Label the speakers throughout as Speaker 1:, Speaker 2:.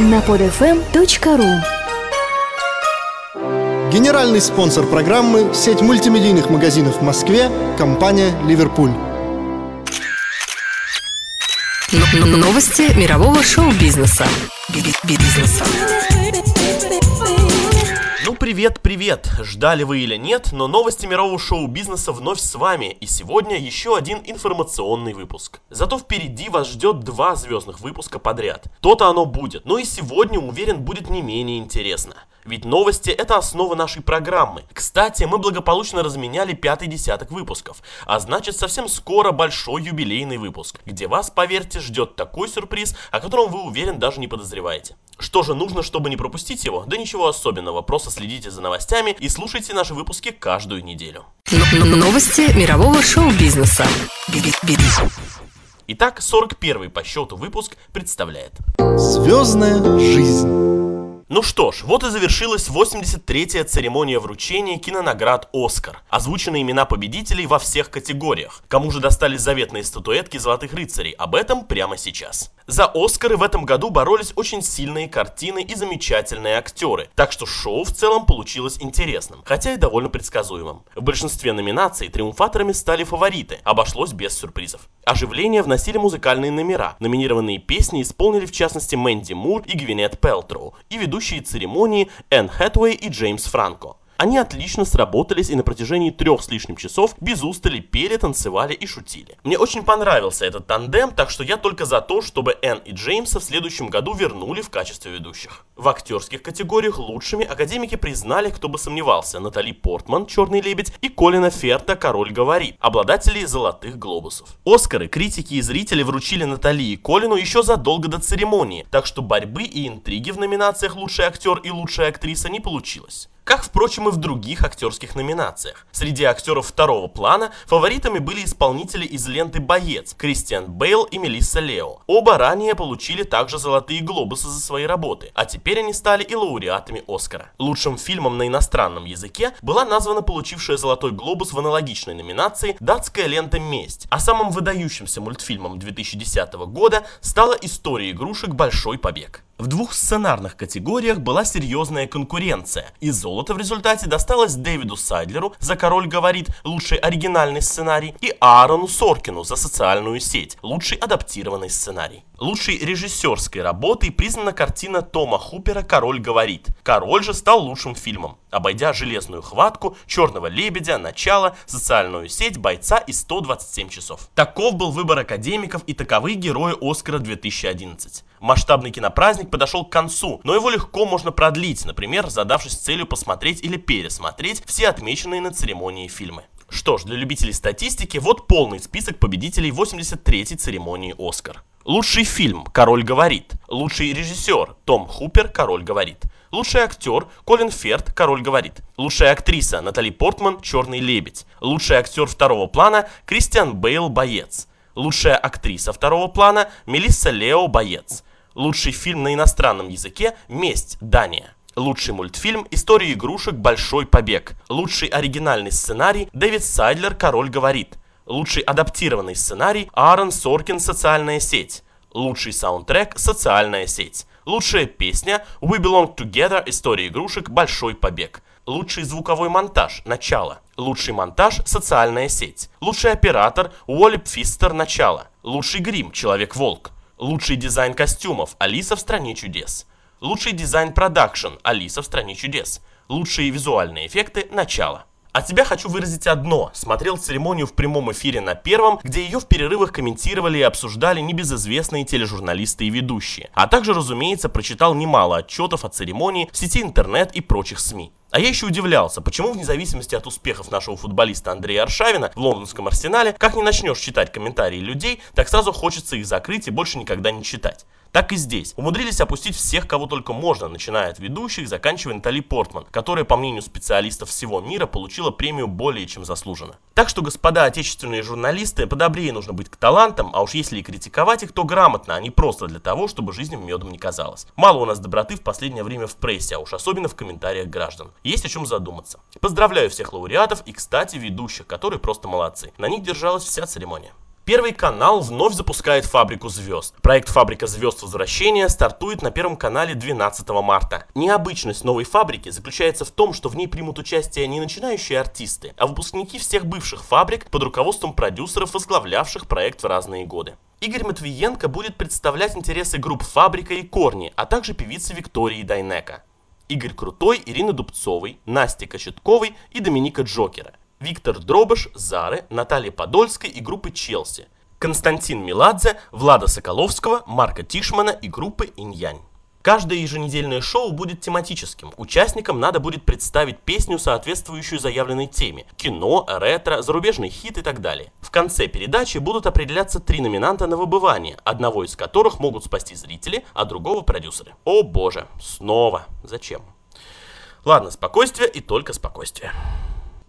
Speaker 1: на podfm.ru
Speaker 2: Генеральный спонсор программы – сеть мультимедийных магазинов в Москве, компания «Ливерпуль».
Speaker 3: Новости мирового шоу-бизнеса. Бизнеса.
Speaker 4: Ну привет, привет! Ждали вы или нет, но новости мирового шоу-бизнеса вновь с вами, и сегодня еще один информационный выпуск. Зато впереди вас ждет два звездных выпуска подряд. То-то оно будет, но и сегодня, уверен, будет не менее интересно. Ведь новости это основа нашей программы. Кстати, мы благополучно разменяли пятый десяток выпусков, а значит совсем скоро большой юбилейный выпуск, где вас, поверьте, ждет такой сюрприз, о котором вы уверен даже не подозреваете. Что же нужно, чтобы не пропустить его? Да ничего особенного, просто следите за новостями и слушайте наши выпуски каждую неделю.
Speaker 3: Новости мирового шоу-бизнеса.
Speaker 4: Итак, 41 по счету выпуск представляет
Speaker 2: Звездная жизнь.
Speaker 4: Ну что ж, вот и завершилась 83-я церемония вручения кинонаград «Оскар». Озвучены имена победителей во всех категориях. Кому же достались заветные статуэтки «Золотых рыцарей»? Об этом прямо сейчас. За «Оскары» в этом году боролись очень сильные картины и замечательные актеры, так что шоу в целом получилось интересным, хотя и довольно предсказуемым. В большинстве номинаций триумфаторами стали фавориты, обошлось без сюрпризов. Оживление вносили музыкальные номера. Номинированные песни исполнили в частности Мэнди Мур и Гвинет Пелтроу, и ведущие церемонии Энн Хэтуэй и Джеймс Франко. Они отлично сработались и на протяжении трех с лишним часов без устали пели, танцевали и шутили. Мне очень понравился этот тандем, так что я только за то, чтобы Энн и Джеймса в следующем году вернули в качестве ведущих. В актерских категориях лучшими академики признали, кто бы сомневался, Натали Портман, Черный лебедь, и Колина Ферта, Король говорит, обладателей золотых глобусов. Оскары критики и зрители вручили Натали и Колину еще задолго до церемонии, так что борьбы и интриги в номинациях «Лучший актер» и «Лучшая актриса» не получилось как, впрочем, и в других актерских номинациях. Среди актеров второго плана фаворитами были исполнители из ленты «Боец» Кристиан Бейл и Мелисса Лео. Оба ранее получили также «Золотые глобусы» за свои работы, а теперь они стали и лауреатами Оскара. Лучшим фильмом на иностранном языке была названа получившая «Золотой глобус» в аналогичной номинации датская лента «Месть», а самым выдающимся мультфильмом 2010 года стала «История игрушек. Большой побег». В двух сценарных категориях была серьезная конкуренция, и золото в результате досталось Дэвиду Сайдлеру за «Король говорит» лучший оригинальный сценарий и Аарону Соркину за «Социальную сеть» лучший адаптированный сценарий. Лучшей режиссерской работой признана картина Тома Хупера «Король говорит». «Король» же стал лучшим фильмом, обойдя «Железную хватку», «Черного лебедя», «Начало», «Социальную сеть», «Бойца» и «127 часов». Таков был выбор академиков и таковы герои Оскара 2011. Масштабный кинопраздник подошел к концу, но его легко можно продлить, например, задавшись целью посмотреть или пересмотреть все отмеченные на церемонии фильмы. Что ж, для любителей статистики, вот полный список победителей 83-й церемонии «Оскар». Лучший фильм «Король говорит». Лучший режиссер Том Хупер «Король говорит». Лучший актер Колин Ферт «Король говорит». Лучшая актриса Натали Портман «Черный лебедь». Лучший актер второго плана Кристиан Бейл «Боец». Лучшая актриса второго плана Мелисса Лео «Боец». Лучший фильм на иностранном языке «Месть. Дания». Лучший мультфильм «История игрушек. Большой побег». Лучший оригинальный сценарий Дэвид Сайдлер «Король говорит». Лучший адаптированный сценарий Аарон Соркин «Социальная сеть». Лучший саундтрек «Социальная сеть». Лучшая песня We Belong Together. История игрушек. Большой побег. Лучший звуковой монтаж «Начало». Лучший монтаж «Социальная сеть». Лучший оператор Уолли Пфистер «Начало». Лучший грим «Человек-волк». Лучший дизайн костюмов «Алиса в стране чудес». Лучший дизайн продакшн «Алиса в стране чудес». Лучшие визуальные эффекты «Начало». От себя хочу выразить одно. Смотрел церемонию в прямом эфире на первом, где ее в перерывах комментировали и обсуждали небезызвестные тележурналисты и ведущие. А также, разумеется, прочитал немало отчетов о церемонии в сети интернет и прочих СМИ. А я еще удивлялся, почему вне зависимости от успехов нашего футболиста Андрея Аршавина в лондонском арсенале, как не начнешь читать комментарии людей, так сразу хочется их закрыть и больше никогда не читать. Так и здесь. Умудрились опустить всех, кого только можно, начиная от ведущих, заканчивая Натали Портман, которая, по мнению специалистов всего мира, получила премию более чем заслуженно. Так что, господа отечественные журналисты, подобрее нужно быть к талантам, а уж если и критиковать их, то грамотно, а не просто для того, чтобы жизнь медом не казалась. Мало у нас доброты в последнее время в прессе, а уж особенно в комментариях граждан. Есть о чем задуматься. Поздравляю всех лауреатов и, кстати, ведущих, которые просто молодцы. На них держалась вся церемония. Первый канал вновь запускает «Фабрику звезд». Проект «Фабрика звезд. Возвращения» стартует на Первом канале 12 марта. Необычность новой «Фабрики» заключается в том, что в ней примут участие не начинающие артисты, а выпускники всех бывших «Фабрик» под руководством продюсеров, возглавлявших проект в разные годы. Игорь Матвиенко будет представлять интересы групп «Фабрика» и «Корни», а также певицы Виктории Дайнека. Игорь Крутой, Ирина Дубцовой, Настя Кочетковой и Доминика Джокера. Виктор Дробыш, Зары, Наталья Подольская и группы Челси, Константин Меладзе, Влада Соколовского, Марка Тишмана и группы Иньянь. Каждое еженедельное шоу будет тематическим. Участникам надо будет представить песню, соответствующую заявленной теме. Кино, ретро, зарубежный хит и так далее. В конце передачи будут определяться три номинанта на выбывание, одного из которых могут спасти зрители, а другого продюсеры. О боже, снова. Зачем? Ладно, спокойствие и только спокойствие.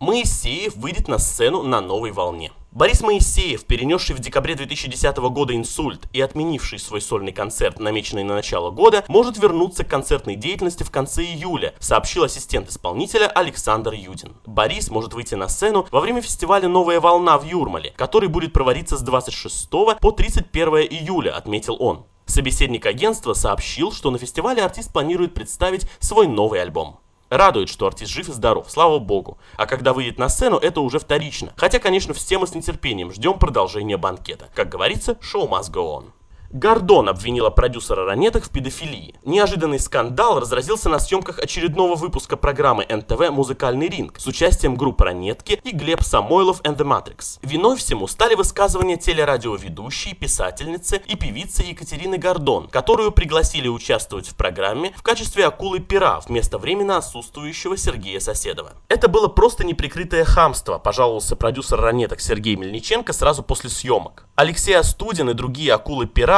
Speaker 4: Моисеев выйдет на сцену на новой волне. Борис Моисеев, перенесший в декабре 2010 года инсульт и отменивший свой сольный концерт, намеченный на начало года, может вернуться к концертной деятельности в конце июля, сообщил ассистент исполнителя Александр Юдин. Борис может выйти на сцену во время фестиваля «Новая волна» в Юрмале, который будет проводиться с 26 по 31 июля, отметил он. Собеседник агентства сообщил, что на фестивале артист планирует представить свой новый альбом. Радует, что артист жив и здоров, слава богу. А когда выйдет на сцену, это уже вторично. Хотя, конечно, все мы с нетерпением ждем продолжения банкета. Как говорится, show must go on. Гордон обвинила продюсера ранеток в педофилии. Неожиданный скандал разразился на съемках очередного выпуска программы НТВ «Музыкальный ринг» с участием группы Ранетки и Глеб Самойлов and the Matrix. Виной всему стали высказывания телерадиоведущей, писательницы и певицы Екатерины Гордон, которую пригласили участвовать в программе в качестве акулы-пера вместо временно отсутствующего Сергея Соседова. Это было просто неприкрытое хамство, пожаловался продюсер Ранеток Сергей Мельниченко сразу после съемок. Алексей Астудин и другие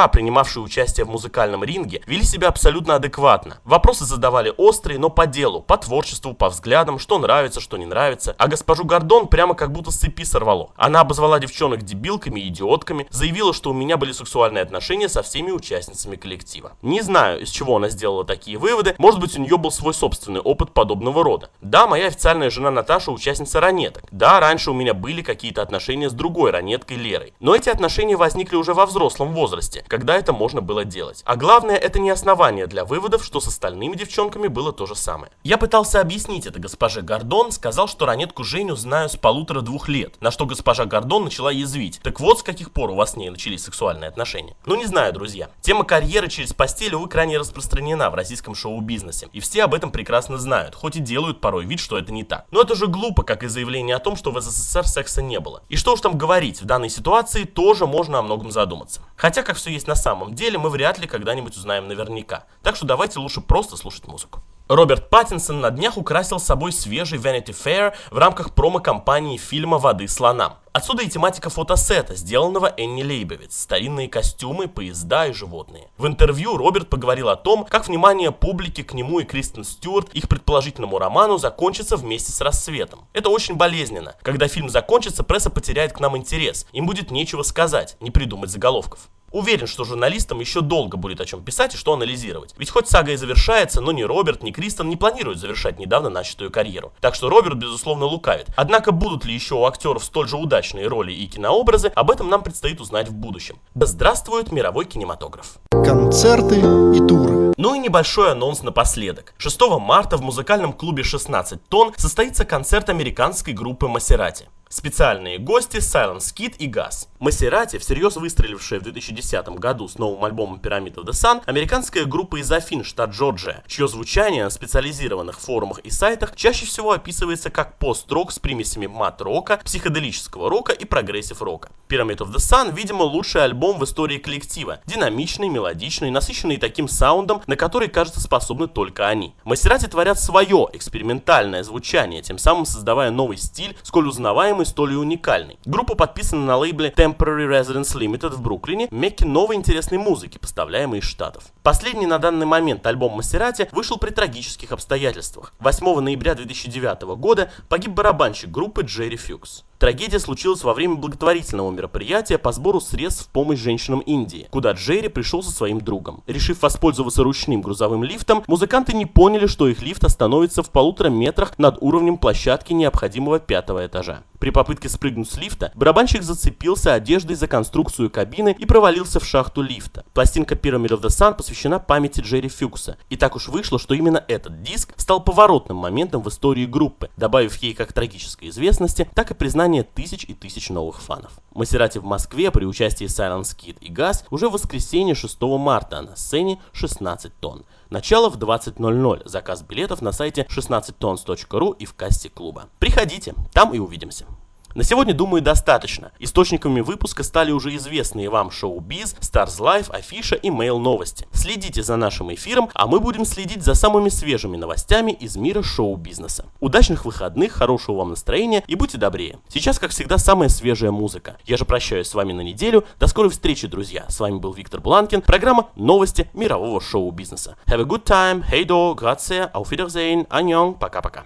Speaker 4: акулы-пера, принимавшие участие в музыкальном ринге, вели себя абсолютно адекватно. Вопросы задавали острые, но по делу, по творчеству, по взглядам, что нравится, что не нравится. А госпожу Гордон прямо как будто с цепи сорвало. Она обозвала девчонок дебилками и идиотками, заявила, что у меня были сексуальные отношения со всеми участницами коллектива. Не знаю, из чего она сделала такие выводы, может быть у нее был свой собственный опыт подобного рода. Да, моя официальная жена Наташа участница ранеток. Да, раньше у меня были какие-то отношения с другой ранеткой Лерой. Но эти отношения возникли уже во взрослом возрасте, когда это можно было делать. А главное, это не основание для выводов, что с остальными девчонками было то же самое. Я пытался объяснить это госпоже Гордон, сказал, что ранетку Женю знаю с полутора-двух лет, на что госпожа Гордон начала язвить. Так вот, с каких пор у вас с ней начались сексуальные отношения. Ну не знаю, друзья. Тема карьеры через постель, увы, крайне распространена в российском шоу-бизнесе. И все об этом прекрасно знают, хоть и делают порой вид, что это не так. Но это же глупо, как и заявление о том, что в СССР секса не было. И что уж там говорить, в данной ситуации тоже можно о многом задуматься. Хотя, как все есть на самом деле, мы вряд ли когда-нибудь узнаем наверняка. Так что давайте лучше просто слушать музыку. Роберт Паттинсон на днях украсил собой свежий Vanity Fair в рамках промо-компании фильма «Воды слонам». Отсюда и тематика фотосета, сделанного Энни Лейбовиц, старинные костюмы, поезда и животные. В интервью Роберт поговорил о том, как внимание публики к нему и Кристен Стюарт, их предположительному роману, закончится вместе с рассветом. Это очень болезненно. Когда фильм закончится, пресса потеряет к нам интерес, им будет нечего сказать, не придумать заголовков. Уверен, что журналистам еще долго будет о чем писать и что анализировать. Ведь хоть сага и завершается, но ни Роберт, ни Кристен не планируют завершать недавно начатую карьеру. Так что Роберт, безусловно, лукавит. Однако будут ли еще у актеров столь же удачные роли и кинообразы, об этом нам предстоит узнать в будущем. Да здравствует мировой кинематограф.
Speaker 2: Концерты и туры.
Speaker 4: Ну и небольшой анонс напоследок. 6 марта в музыкальном клубе 16 тонн состоится концерт американской группы Масерати. Специальные гости Silence Kid и Газ. Масерати, всерьез выстрелившая в 2010 году с новым альбомом Pyramid of the Sun, американская группа из Афин, штат Джорджия, чье звучание на специализированных форумах и сайтах чаще всего описывается как пост-рок с примесями мат-рока, психоделического рока и прогрессив-рока. Pyramid of the Sun, видимо, лучший альбом в истории коллектива. Динамичный, мелодичный, насыщенный таким саундом, на который, кажется, способны только они. Масерати творят свое экспериментальное звучание, тем самым создавая новый стиль, сколь узнаваемый самый столь и уникальный. Группа подписана на лейбле Temporary Residence Limited в Бруклине, мекке новой интересной музыки, поставляемой из Штатов. Последний на данный момент альбом Масерати вышел при трагических обстоятельствах. 8 ноября 2009 года погиб барабанщик группы Джерри Фьюкс. Трагедия случилась во время благотворительного мероприятия по сбору средств в помощь женщинам Индии, куда Джерри пришел со своим другом. Решив воспользоваться ручным грузовым лифтом, музыканты не поняли, что их лифт остановится в полутора метрах над уровнем площадки необходимого пятого этажа. При попытке спрыгнуть с лифта, барабанщик зацепился одеждой за конструкцию кабины и провалился в шахту лифта. Пластинка Pyramid of the Sun посвящена памяти Джерри Фюкса. И так уж вышло, что именно этот диск стал поворотным моментом в истории группы, добавив ей как трагической известности, так и признание тысяч и тысяч новых фанов. Масерати в Москве при участии Silence Kid и Газ уже в воскресенье 6 марта, на сцене 16 тонн. Начало в 20.00. Заказ билетов на сайте 16tons.ru и в кассе клуба. Приходите, там и увидимся. На сегодня, думаю, достаточно. Источниками выпуска стали уже известные вам шоу Биз, Stars Life, Афиша и Mail Новости. Следите за нашим эфиром, а мы будем следить за самыми свежими новостями из мира шоу-бизнеса. Удачных выходных, хорошего вам настроения и будьте добрее. Сейчас, как всегда, самая свежая музыка. Я же прощаюсь с вами на неделю. До скорой встречи, друзья. С вами был Виктор Бланкин. Программа «Новости мирового шоу-бизнеса». Have a good time. Hey do, grazie, auf Wiedersehen, annyeong, пока-пока.